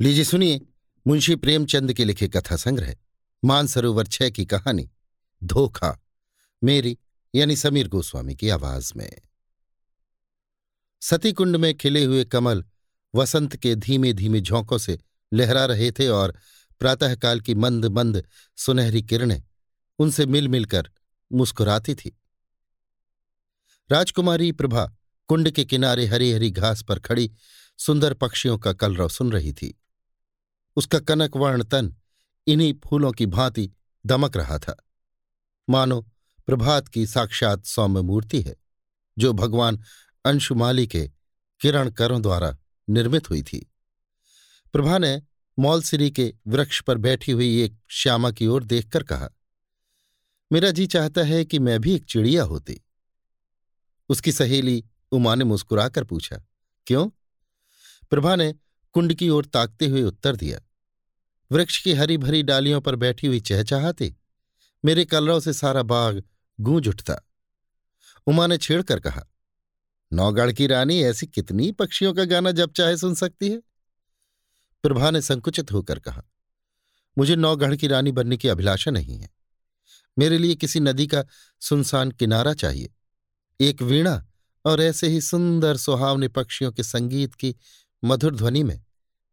लीजिए सुनिए, मुंशी प्रेमचंद के लिखे कथा संग्रह, मानसरोवर छह की कहानी, धोखा, मेरी यानी समीर गोस्वामी की आवाज़ में। सतीकुंड में खिले हुए कमल वसंत के धीमे धीमे झोंकों से लहरा रहे थे और प्रातःकाल की मंद मंद सुनहरी किरणें उनसे मिल मिलकर मुस्कुराती थी। राजकुमारी प्रभा कुंड के किनारे हरी हरी घास पर खड़ी सुंदर पक्षियों का कलरव सुन रही थी। उसका कनकवर्ण तन इन्हीं फूलों की भांति दमक रहा था। मानो प्रभात की साक्षात सौम्य मूर्ति है, जो भगवान अंशुमाली के किरण करों द्वारा निर्मित हुई थी। प्रभा ने मौलसिरी के वृक्ष पर बैठी हुई एक श्यामा की ओर देखकर कहा, मेरा जी चाहता है कि मैं भी एक चिड़िया होती। उसकी सहेली उमा ने मुस्कुराकर पूछा, क्यों? प्रभा ने कुंड की ओर ताकते हुए उत्तर दिया, वृक्ष की हरी भरी डालियों पर बैठी हुई चहचहाती, मेरे कलरव से सारा बाग गूंज उठता। उमा ने छेड़कर कहा, नौगढ़ की रानी ऐसी कितनी पक्षियों का गाना जब चाहे सुन सकती है? प्रभा ने संकुचित होकर कहा, मुझे नौगढ़ की रानी बनने की अभिलाषा नहीं है। मेरे लिए किसी नदी का सुनसान किनारा चाहिए। एक वीणा और ऐसे ही सुंदर सुहावने पक्षियों के संगीत की मधुर ध्वनि में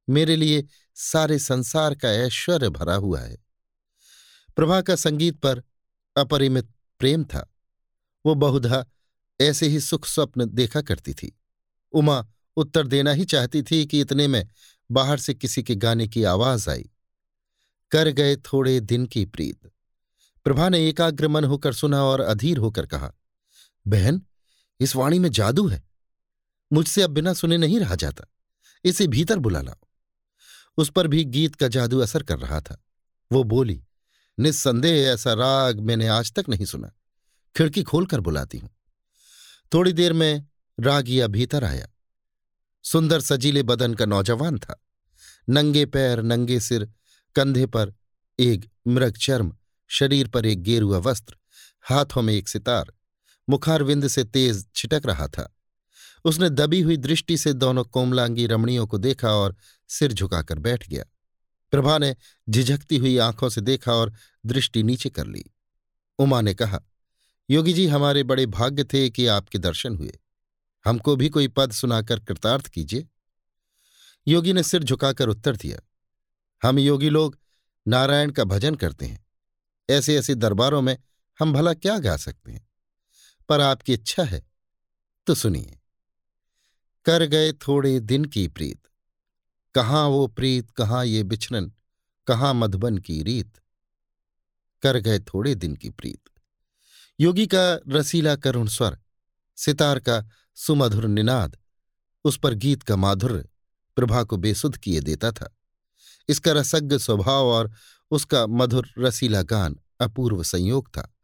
मेरे लिए सारे संसार का ऐश्वर्य भरा हुआ है। प्रभा का संगीत पर अपरिमित प्रेम था। वो बहुधा ऐसे ही सुख स्वप्न देखा करती थी। उमा उत्तर देना ही चाहती थी कि इतने में बाहर से किसी के गाने की आवाज़ आई। कर गए थोड़े दिन की प्रीत। प्रभा ने एकाग्र मन होकर सुना और अधीर होकर कहा, बहन, इस वाणी में जादू है। मुझसे अब बिना सुने नहीं रहा जाता। इसे भीतर बुला लाओ उस पर भी गीत का जादू असर कर रहा था। वो बोली, निस्संदेह ऐसा राग मैंने आज तक नहीं सुना। खिड़की खोलकर बुलाती हूँ। थोड़ी देर में रागिया भीतर आया। सुंदर सजीले बदन का नौजवान था। नंगे पैर, नंगे सिर, कंधे पर एक मृग चर्म, शरीर पर एक गेरुआ वस्त्र, हाथों में एक सितार, मुखारविंद से तेज छिटक रहा था। उसने दबी हुई दृष्टि से दोनों कोमलांगी रमणियों को देखा और सिर झुकाकर बैठ गया। प्रभा ने झिझकती हुई आँखों से देखा और दृष्टि नीचे कर ली। उमा ने कहा, योगी जी, हमारे बड़े भाग्य थे कि आपके दर्शन हुए। हमको भी कोई पद सुनाकर कृतार्थ कीजिए। योगी ने सिर झुकाकर उत्तर दिया, हम योगी लोग नारायण का भजन करते हैं। ऐसे ऐसे दरबारों में हम भला क्या गा सकते हैं? पर आपकी इच्छा है तो सुनिए। कर गए थोड़े दिन की प्रीत। कहाँ वो प्रीत, कहाँ ये बिछरन कहाँ मधुबन की रीत। कर गए थोड़े दिन की प्रीत। योगी का रसीला करुण स्वर, सितार का सुमधुर निनाद, उस पर गीत का माधुर्य प्रभा को बेसुध किए देता था। इसका रसज्ञ स्वभाव और उसका मधुर रसीला गान अपूर्व संयोग था।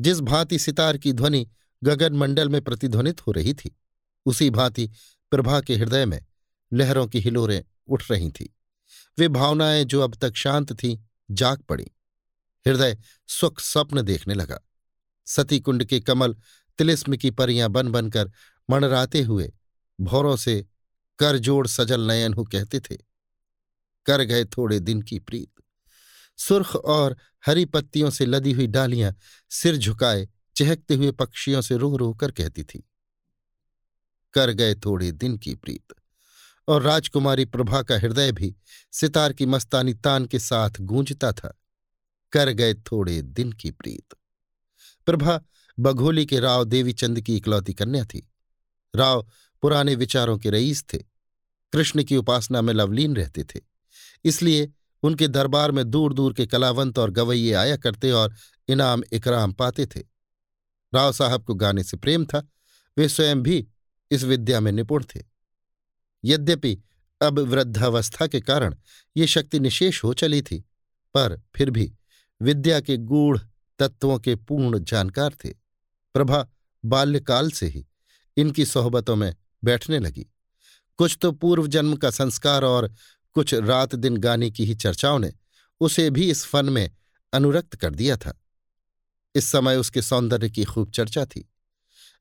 जिस भांति सितार की ध्वनि गगनमंडल में प्रतिध्वनित हो रही थी। उसी भांति प्रभा के हृदय में लहरों की हिलोरें उठ रही थीं। वे भावनाएँ जो अब तक शांत थीं, जाग पड़ी। हृदय सुख स्वप्न देखने लगा। सती कुंड के कमल तिलिस्म की परियाँ बन बनकर मणराते हुए भौरों से कर जोड़ सजल नयन कहते थे। कर गए थोड़े दिन की प्रीत। सुर्ख और हरी पत्तियों से लदी हुई डालियाँ सिर झुकाए, चहकते हुए पक्षियों से रूह रूह कर कहती थी। कर गए थोड़े दिन की प्रीत। और राजकुमारी प्रभा का हृदय भी सितार की मस्तानी तान के साथ गूंजता था। कर गए थोड़े दिन की प्रीत। प्रभा बघोली के राव देवीचंद की इकलौती कन्या थी। राव पुराने विचारों के रईस थे। कृष्ण की उपासना में लवलीन रहते थे। इसलिए उनके दरबार में दूर दूर के कलावंत और गवैये आया करते और इनाम इकराम पाते थे। राव साहब को गाने से प्रेम था। वे स्वयं भी इस विद्या में निपुण थे। यद्यपि अब वृद्धावस्था के कारण ये शक्ति निशेष हो चली थी, पर फिर भी विद्या के गूढ़ तत्वों के पूर्ण जानकार थे। प्रभा बाल्यकाल से ही इनकी सोहबतों में बैठने लगी। कुछ तो पूर्व जन्म का संस्कार और कुछ रात दिन गाने की ही चर्चाओं ने उसे भी इस फन में अनुरक्त कर दिया था। इस समय उसके सौंदर्य की खूब चर्चा थी।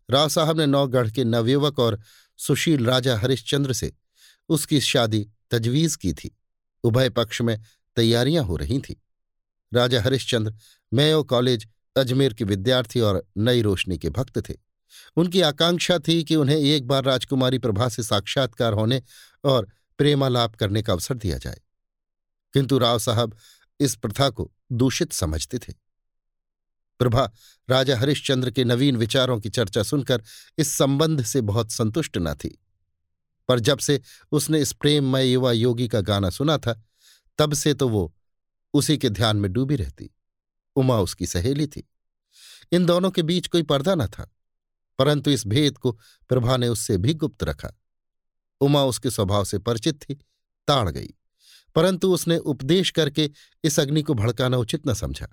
राव साहब ने नौगढ़ के नवयुवक और सुशील राजा हरिश्चंद्र से उसकी शादी तजवीज की थी। उभय पक्ष में तैयारियाँ हो रही थीं। राजा हरिश्चंद्र मेयो कॉलेज, अजमेर के विद्यार्थी और नई रोशनी के भक्त थे। उनकी आकांक्षा थी कि उन्हें एक बार राजकुमारी प्रभा से साक्षात्कार होने और प्रेमालाप करने का अवसर दिया जाए। किंतु राव साहब इस प्रथा को दूषित समझते थे। प्रभा, राजा हरिश्चंद्र के नवीन विचारों की चर्चा सुनकर इस संबंध से बहुत संतुष्ट न थी। पर जब से उसने इस प्रेममय युवा योगी का गाना सुना था, तब से तो वो उसी के ध्यान में डूबी रहती, उमा उसकी सहेली थी। इन दोनों के बीच कोई पर्दा न था, परंतु इस भेद को प्रभा ने उससे भी गुप्त रखा। उमा उसके स्वभाव से परिचित थी, ताड़ गई, परंतु उसने उपदेश करके इस अग्नि को भड़काना उचित न समझा।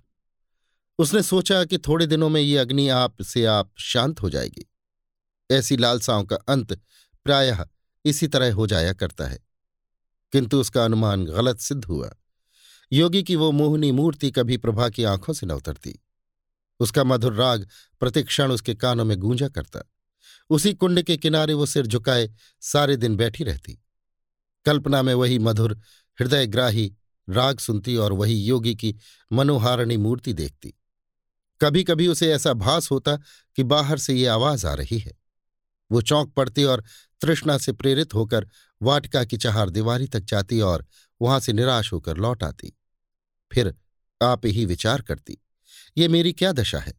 उसने सोचा कि थोड़े दिनों में ये अग्नि आप से आप शांत हो जाएगी। ऐसी लालसाओं का अंत प्रायः इसी तरह हो जाया करता है। किंतु उसका अनुमान गलत सिद्ध हुआ। योगी की वो मोहनी मूर्ति कभी प्रभा की आँखों से न उतरती। उसका मधुर राग प्रतिक्षण उसके कानों में गूंजा करता। उसी कुंड के किनारे वो सिर झुकाए सारे दिन बैठी रहती। कल्पना में वही मधुर हृदयग्राही राग सुनती और वही योगी की मनोहारणी मूर्ति देखती। कभी कभी उसे ऐसा भास होता कि बाहर से ये आवाज़ आ रही है। वो चौंक पड़ती और तृष्णा से प्रेरित होकर वाटिका की चहार दीवारी तक जाती और वहाँ से निराश होकर लौट आती। फिर आप ही विचार करती, ये मेरी क्या दशा है?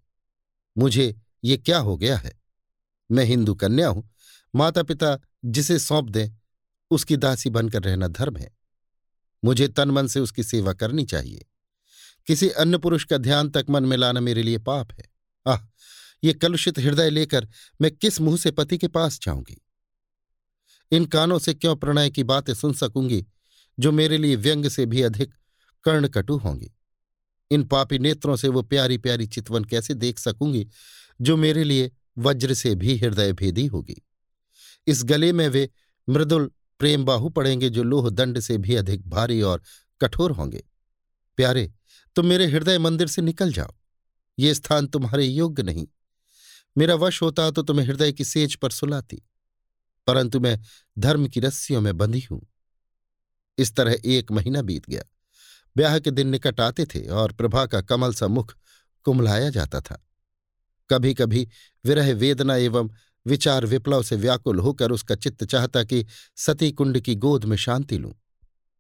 मुझे ये क्या हो गया है? मैं हिंदू कन्या हूँ। माता पिता जिसे सौंप दें, उसकी दासी बनकर रहना धर्म है। मुझे तन मन से उसकी सेवा करनी चाहिए। किसी अन्य पुरुष का ध्यान तक मन में लाना मेरे लिए पाप है। आह, ये कलुषित हृदय लेकर मैं किस मुँह से पति के पास जाऊँगी? इन कानों से क्यों प्रणय की बातें सुन सकूँगी, जो मेरे लिए व्यंग से भी अधिक कर्णकटु होंगी? इन पापी नेत्रों से वो प्यारी प्यारी चितवन कैसे देख सकूँगी, जो मेरे लिए वज्र से भी हृदय भेदी होगी? इस गले में वे मृदुल प्रेम बाहु पड़ेंगे, जो लोह दंड से भी अधिक भारी और कठोर होंगे। प्यारे तुम मेरे हृदय मंदिर से निकल जाओ। ये स्थान तुम्हारे योग्य नहीं। मेरा वश होता तो तुम्हें हृदय की सेज पर सुलाती, परंतु मैं धर्म की रस्सियों में बंधी हूँ। इस तरह एक महीना बीत गया। ब्याह के दिन निकट आते थे और प्रभा का कमल सा मुख कुमलाया जाता था। कभी कभी विरह वेदना एवं विचार विप्लव से व्याकुल होकर उसका चित्त चाहता कि सती कुंड की गोद में शांति लूँ।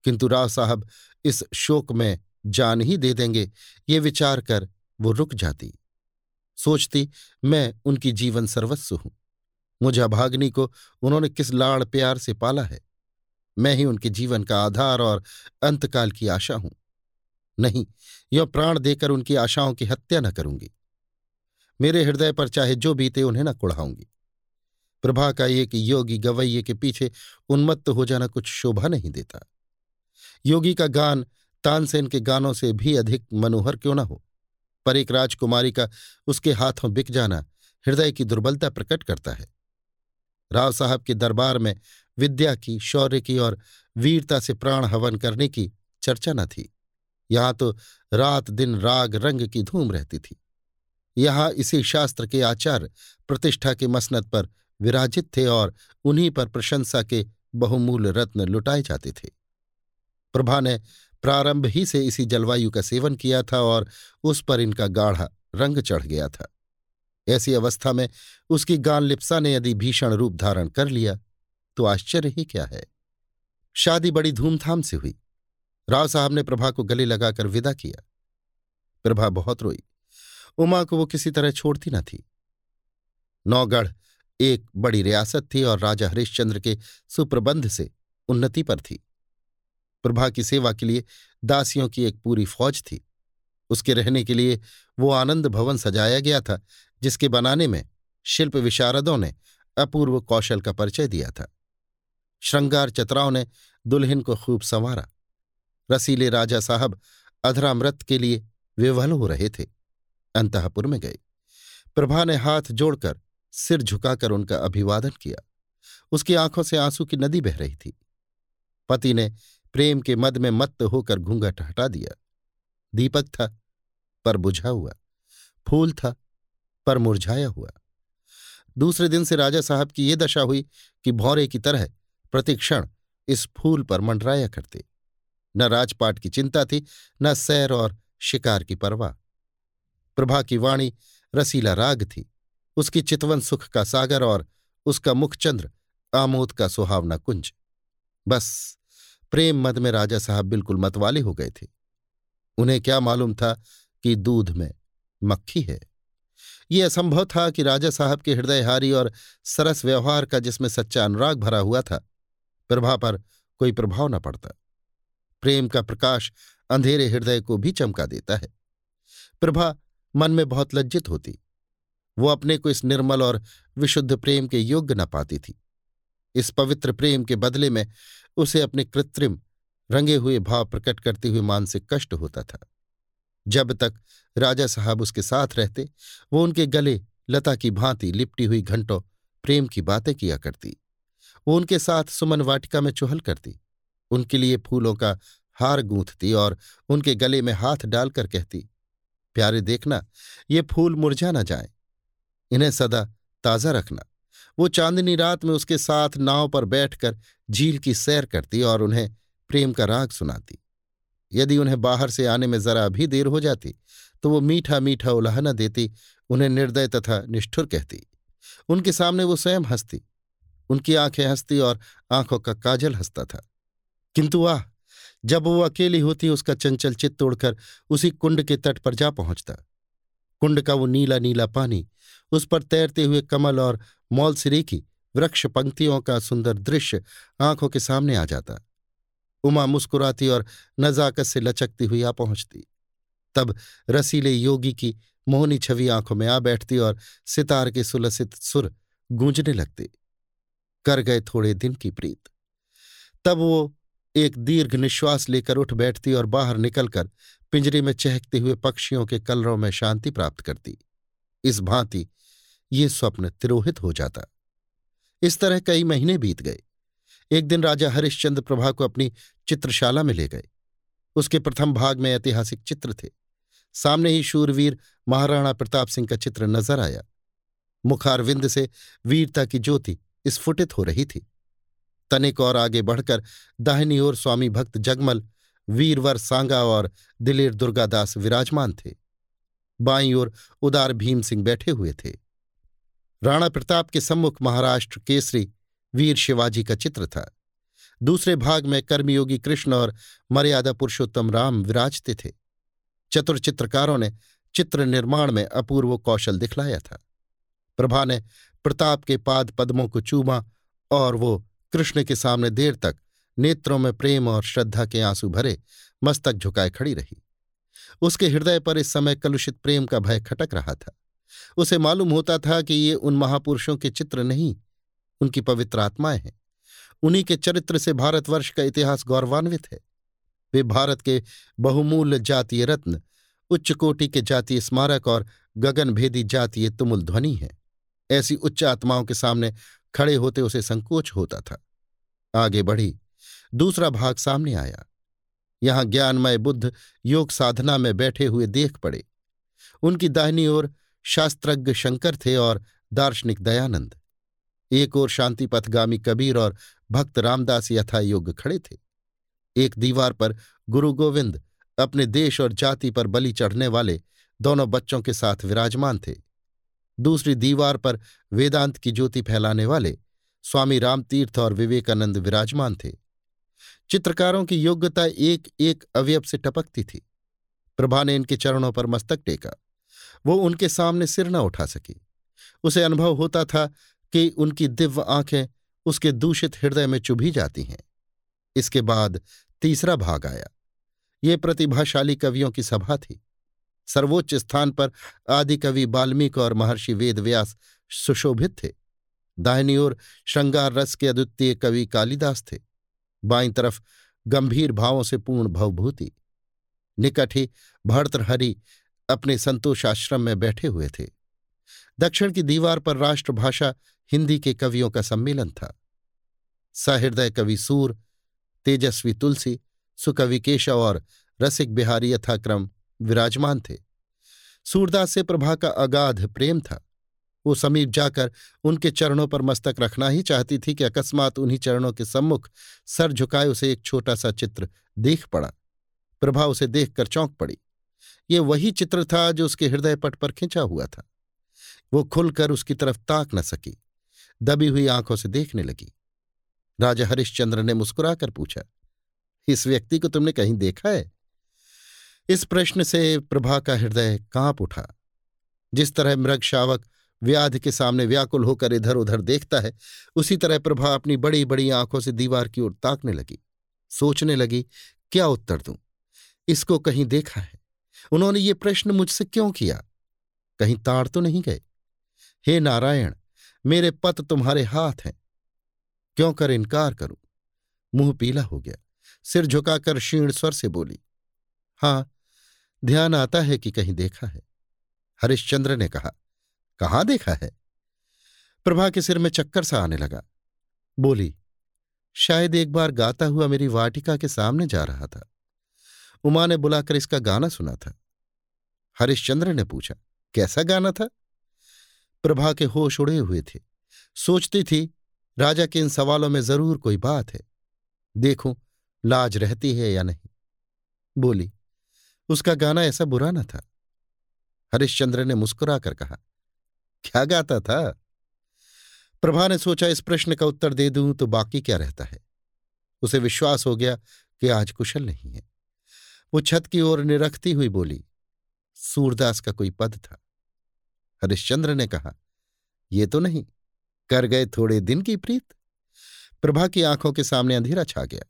किंतु राव साहब इस शोक में जान ही दे देंगे। ये विचार कर वो रुक जाती। सोचती, मैं उनकी जीवन सर्वस्व हूँ। मुझे अभाग्नि को उन्होंने किस लाड़ प्यार से पाला है? मैं ही उनके जीवन का आधार और अंतकाल की आशा हूँ। नहीं, यो प्राण देकर उनकी आशाओं की हत्या न करूँगी। मेरे हृदय पर चाहे जो बीते, उन्हें न कुढ़ाऊँगी। प्रभा का एक योगी गवैये के पीछे उन्मत्त हो जाना कुछ शोभा नहीं देता। योगी का गान तानसेन के गानों से भी अधिक मनोहर क्यों न हो? पर एक राजकुमारी का उसके हाथों बिक जाना हृदय की दुर्बलता प्रकट करता है। राव साहब के दरबार में विद्या की, शौर्य की और वीरता से प्राण हवन करने की चर्चा न थी। यहाँ तो रात दिन राग रंग की धूम रहती थी। यहाँ इसी शास्त्र के आचार्य प्रतिष्ठा के मसनत पर विराजित थे और उन्हीं पर प्रशंसा के बहुमूल्य रत्न लुटाए जाते थे। प्रभा ने प्रारंभ ही से इसी जलवायु का सेवन किया था और उस पर इनका गाढ़ा रंग चढ़ गया था। ऐसी अवस्था में उसकी गान लिप्सा ने यदि भीषण रूप धारण कर लिया तो आश्चर्य ही क्या है? शादी बड़ी धूमधाम से हुई। राव साहब ने प्रभा को गले लगाकर विदा किया। प्रभा बहुत रोई। उमा को वो किसी तरह छोड़ती न थी। नौगढ़ एक बड़ी रियासत थी और राजा हरिश्चंद्र के सुप्रबंध से उन्नति पर थी। प्रभा की सेवा के लिए दासियों की एक पूरी फौज थी। उसके रहने के लिए वो आनंद भवन सजाया गया था, जिसके बनाने में शिल्प विशारदों ने अपूर्व कौशल का परिचय दिया था। श्रृंगार चतराओं ने दुल्हन को खूब संवारा। रसीले राजा साहब अधरामृत के लिए विवल हो रहे थे, अंतपुर में गए। प्रभा ने हाथ जोड़कर सिर झुकाकर उनका अभिवादन किया। उसकी आँखों से आँसू की नदी बह रही थी। पति ने प्रेम के मद में मत्त होकर घूंघट हटा दिया। दीपक था, पर बुझा हुआ। फूल था, पर मुरझाया हुआ। दूसरे दिन से राजा साहब की ये दशा हुई कि भौरे की तरह प्रतिक्षण इस फूल पर मंडराया करते। न राजपाट की चिंता थी, न सैर और शिकार की परवाह। प्रभा की वाणी रसीला राग थी। उसकी चितवन सुख का सागर और उसका मुखचंद्र आमोद का सुहावना कुंज। बस प्रेम मद में राजा साहब बिल्कुल मतवाले हो गए थे। उन्हें क्या मालूम था कि दूध में मक्खी है? ये असंभव था कि राजा साहब के हृदयहारी और सरस व्यवहार का जिसमें सच्चा अनुराग भरा हुआ था, प्रभा पर कोई प्रभाव न पड़ता। प्रेम का प्रकाश अंधेरे हृदय को भी चमका देता है। प्रभा मन में बहुत लज्जित होती। वो अपने को इस निर्मल और विशुद्ध प्रेम के योग्य न पाती थी। इस पवित्र प्रेम के बदले में उसे अपने कृत्रिम, रंगे हुए भाव प्रकट करते हुए मानसिक कष्ट होता था। जब तक राजा साहब उसके साथ रहते, वो उनके गले लता की भांति लिपटी हुई घंटों प्रेम की बातें किया करती। वो उनके साथ सुमन वाटिका में चुहल करती, उनके लिए फूलों का हार गूंथती और उनके गले में हाथ डालकर कहती, प्यारे देखना, ये फूल मुरझा ना जाए, इन्हें सदा ताज़ा रखना। वो चांदनी रात में उसके साथ नाव पर बैठकर झील की सैर करती और उन्हें प्रेम का राग सुनाती। यदि उन्हें बाहर से आने में जरा भी देर हो जाती तो वो मीठा मीठा उलाहना देती, उन्हें निर्दय तथा निष्ठुर कहती। उनके सामने वो स्वयं हंसती। उनकी आँखें हंसती और आँखों का काजल हंसता था। किंतु आह जब वो अकेली होती, उसका चंचल चित्त तोड़कर उसी कुंड के तट पर जा पहुँचता। कुंड का वो नीला नीला पानी उस पर तैरते हुए कमल और मौल की वृक्ष पंक्तियों का सुंदर दृश्य आँखों के सामने आ जाता। उमा मुस्कुराती और नजाकत से लचकती हुई आ पहुँचती। तब रसीले योगी की मोहनी छवि आँखों में आ बैठती और सितार के सुलसित सुर गूंजने लगते। कर गए थोड़े दिन की प्रीत। तब वो एक दीर्घ निश्वास लेकर उठ बैठती और बाहर निकलकर पिंजरे में चहकते हुए पक्षियों के कलरों में शांति प्राप्त करती। इस भांति ये स्वप्न तिरोहित हो जाता। इस तरह कई महीने बीत गए। एक दिन राजा हरिश्चंद्र प्रभा को अपनी चित्रशाला में ले गए। उसके प्रथम भाग में ऐतिहासिक चित्र थे। सामने ही शूरवीर महाराणा प्रताप सिंह का चित्र नज़र आया। मुखारविंद से वीरता की ज्योति स्फुटित हो रही थी। तनिक और आगे बढ़कर दाहिनी ओर स्वामी भक्त जगमल, वीरवर सांगा और दिलेर दुर्गादास विराजमान थे। बाईं ओर उदार भीम सिंह बैठे हुए थे। राणा प्रताप के सम्मुख महाराष्ट्र केसरी वीर शिवाजी का चित्र था। दूसरे भाग में कर्मयोगी कृष्ण और मर्यादा पुरुषोत्तम राम विराजते थे। चतुर चित्रकारों ने चित्र निर्माण में अपूर्व कौशल दिखलाया था। प्रभा ने प्रताप के पाद पद्मों को चूमा और वो कृष्ण के सामने देर तक नेत्रों में प्रेम और श्रद्धा के आँसू भरे मस्तक झुकाए खड़ी रही। उसके हृदय पर इस समय कलुषित प्रेम का भय खटक रहा था। उसे मालूम होता था कि ये उन महापुरुषों के चित्र नहीं, उनकी पवित्र आत्माएँ हैं। उन्हीं के चरित्र से भारतवर्ष का इतिहास गौरवान्वित है। वे भारत के बहुमूल्य जातीय रत्न, उच्च कोटि के जातीय स्मारक और गगनभेदी जातीय तुमुल ध्वनि हैं। ऐसी उच्च आत्माओं के सामने खड़े होते उसे संकोच होता था। आगे बढ़ी, दूसरा भाग सामने आया। यहाँ ज्ञानमय बुद्ध योग साधना में बैठे हुए देख पड़े। उनकी दाहिनी ओर शास्त्रज्ञ शंकर थे और दार्शनिक दयानंद। एक ओर शांतिपथगामी कबीर और भक्त रामदास यथा योग खड़े थे। एक दीवार पर गुरु गोविंद अपने देश और जाति पर बलि चढ़ने वाले दोनों बच्चों के साथ विराजमान थे। दूसरी दीवार पर वेदांत की ज्योति फैलाने वाले स्वामी रामतीर्थ और विवेकानंद विराजमान थे। चित्रकारों की योग्यता एक एक अवयव से टपकती थी। प्रभा ने इनके चरणों पर मस्तक टेका। वो उनके सामने सिर न उठा सकी। उसे अनुभव होता था कि उनकी दिव्य आँखें उसके दूषित हृदय में चुभी जाती हैं। इसके बाद तीसरा भाग आया। ये प्रतिभाशाली कवियों की सभा थी। सर्वोच्च स्थान पर आदिकवि वाल्मीकि और महर्षि वेदव्यास सुशोभित थे। दाहिनी ओर श्रृंगार रस के अद्वितीय कवि कालिदास थे। बाईं तरफ़ गंभीर भावों से पूर्ण भवभूति। निकट ही भर्तृहरि अपने संतोषाश्रम में बैठे हुए थे। दक्षिण की दीवार पर राष्ट्रभाषा हिंदी के कवियों का सम्मेलन था। सहृदय कवि सूर, तेजस्वी तुलसी, सुकवि केशव और रसिक बिहारी यथाक्रम विराजमान थे। सूरदास से प्रभा का अगाध प्रेम था। वो समीप जाकर उनके चरणों पर मस्तक रखना ही चाहती थी कि अकस्मात उन्हीं चरणों के सम्मुख सर झुकाए उसे एक छोटा सा चित्र देख पड़ा। प्रभा उसे देखकर चौंक पड़ी। ये वही चित्र था जो उसके हृदय पट पर खिंचा हुआ था। वो खुलकर उसकी तरफ़ ताक न सकी, दबी हुई आँखों से देखने लगी। राजा हरिश्चंद्र ने मुस्कुराकर पूछा, इस व्यक्ति को तुमने कहीं देखा है? इस प्रश्न से प्रभा का हृदय काँप उठा। जिस तरह मृग शावक व्याध के सामने व्याकुल होकर इधर उधर देखता है, उसी तरह प्रभा अपनी बड़ी बड़ी आँखों से दीवार की ओर ताकने लगी। सोचने लगी, क्या उत्तर दूँ? इसको कहीं देखा है? उन्होंने ये प्रश्न मुझसे क्यों किया? कहीं ताड़ तो नहीं गए? हे नारायण, मेरे पत तुम्हारे हाथ हैं। क्यों कर इनकार करूँ? मुँह पीला हो गया। सिर झुकाकर क्षीण स्वर से बोली, हाँ, ध्यान आता है कि कहीं देखा है। हरिश्चंद्र ने कहा, कहाँ देखा है? प्रभा के सिर में चक्कर सा आने लगा। बोली, शायद एक बार गाता हुआ मेरी वाटिका के सामने जा रहा था। उमा ने बुलाकर इसका गाना सुना था। हरिश्चंद्र ने पूछा, कैसा गाना था? प्रभा के होश उड़े हुए थे। सोचती थी, राजा के इन सवालों में ज़रूर कोई बात है। देखूँ, लाज रहती है या नहीं? बोली, उसका गाना ऐसा बुरा न था। हरिश्चंद्र ने मुस्कुराकर कहा, क्या गाता था? प्रभा ने सोचा, इस प्रश्न का उत्तर दे दूँ तो बाकी क्या रहता है? उसे विश्वास हो गया कि आज कुशल नहीं है। वो छत की ओर निरखती हुई बोली, सूरदास का कोई पद था? हरिश्चंद्र ने कहा, ये तो नहीं, कर गए थोड़े दिन की प्रीत। प्रभा की आँखों के सामने अंधेरा छा गया,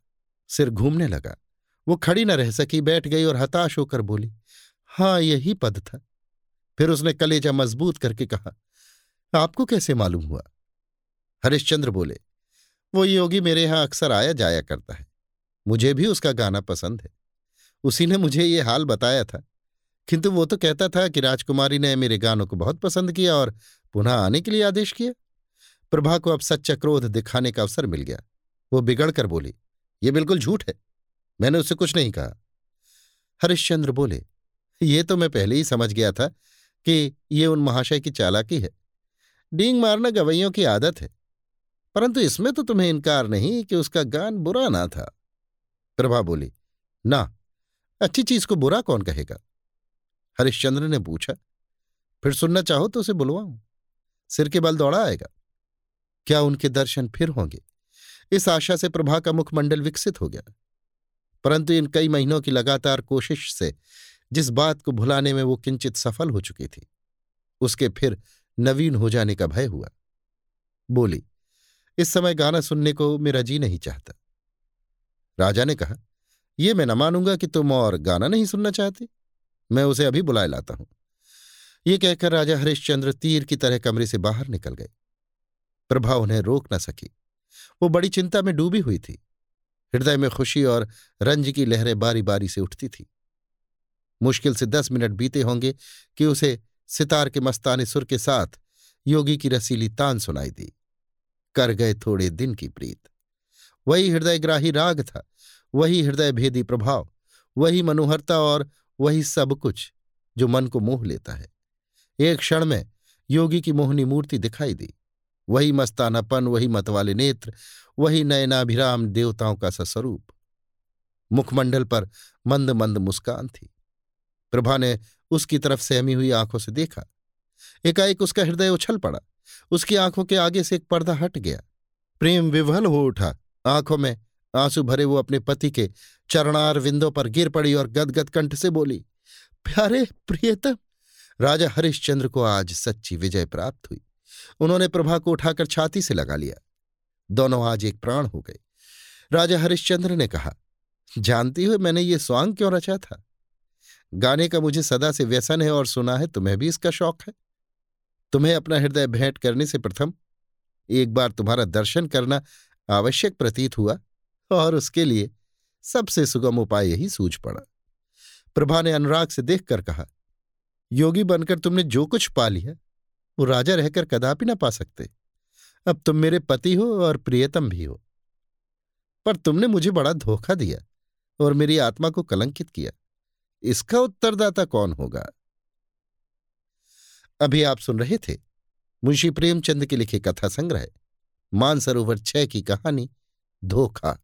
सिर घूमने लगा। वो खड़ी न रह सकी, बैठ गई और हताश होकर बोली, हाँ, यही पद था। फिर उसने कलेजा मज़बूत करके कहा, आपको कैसे मालूम हुआ? हरिश्चंद्र बोले, वो योगी मेरे यहाँ अक्सर आया जाया करता है। मुझे भी उसका गाना पसंद है। उसी ने मुझे ये हाल बताया था। किंतु वो तो कहता था कि राजकुमारी ने मेरे गानों को बहुत पसंद किया और पुनः आने के लिए आदेश किया। प्रभा को अब सच्चा क्रोध दिखाने का अवसर मिल गया। वो बिगड़ कर बोली, ये बिल्कुल झूठ है। मैंने उससे कुछ नहीं कहा। हरिश्चंद्र बोले, ये तो मैं पहले ही समझ गया था कि ये उन महाशय की चालाकी है। डींग मारना गवैयों की आदत है। परंतु इसमें तो तुम्हें इनकार नहीं कि उसका गान बुरा ना था। प्रभा बोली, ना। अच्छी चीज़ को बुरा कौन कहेगा? हरिश्चंद्र ने पूछा। फिर सुनना चाहो तो उसे बुलवाऊं। सिर के बल दौड़ा आएगा। क्या उनके दर्शन फिर होंगे? इस आशा से प्रभा का मुखमंडल विकसित हो गया। परंतु इन कई महीनों की लगातार कोशिश से जिस बात को भुलाने में वो किंचित सफल हो चुकी थी, उसके फिर नवीन हो जाने का भय हुआ। बोली, इस समय गाना सुनने को मेरा जी नहीं चाहता। राजा ने कहा यह मैं न मानूँगा कि तुम और गाना नहीं सुनना चाहते। मैं उसे अभी बुलाए लाता हूँ। ये कहकर राजा हरिश्चंद्र तीर की तरह कमरे से बाहर निकल गए। प्रभा उन्हें रोक न सकी। वो बड़ी चिंता में डूबी हुई थी। हृदय में खुशी और रंज की लहरें बारी बारी से उठती थी। मुश्किल से दस मिनट बीते होंगे कि उसे सितार के मस्ताने सुर के साथ योगी की रसीली तान सुनाई दी। कर गए थोड़े दिन की प्रीत। वही हृदयग्राही राग था। वही हृदय भेदी प्रभाव, वही मनोहरता और वही सब कुछ जो मन को मोह लेता है। एक क्षण में योगी की मोहनी मूर्ति दिखाई दी। वही मस्तानापन, वही मतवाले नेत्र, वही नयनाभिराम देवताओं का सस्वरूप मुखमंडल पर मंद मंद मुस्कान थी। प्रभा ने उसकी तरफ़ सहमी हुई आँखों से देखा। एकाएक उसका हृदय उछल पड़ा। उसकी आँखों के आगे से एक पर्दा हट गया। प्रेम विवल हो उठा। आँखों में आँसू भरे वो अपने पति के चरणार विंदों पर गिर पड़ी और गदगद कंठ से बोली, प्यारे प्रियतम, राजा हरिश्चंद्र को आज सच्ची विजय प्राप्त हुई। उन्होंने प्रभा को उठाकर छाती से लगा लिया। दोनों आज एक प्राण हो गए। राजा हरिश्चंद्र ने कहा, जानती हो मैंने ये स्वांग क्यों रचा था? गाने का मुझे सदा से व्यसन है और सुना है, तुम्हें भी इसका शौक है। तुम्हें अपना हृदय भेंट करने से प्रथम एक बार तुम्हारा दर्शन करना आवश्यक प्रतीत हुआ। और उसके लिए सबसे सुगम उपाय यही सूझ पड़ा। प्रभा ने अनुराग से देखकर कहा, योगी बनकर तुमने जो कुछ पा लिया, वो राजा रहकर कदापि ना पा सकते। अब तुम मेरे पति हो और प्रियतम भी हो। पर तुमने मुझे बड़ा धोखा दिया और मेरी आत्मा को कलंकित किया। इसका उत्तरदाता कौन होगा? अभी आप सुन रहे थे मुंशी प्रेमचंद के लिखे कथा संग्रह मानसरोवर छह की कहानी, धोखा।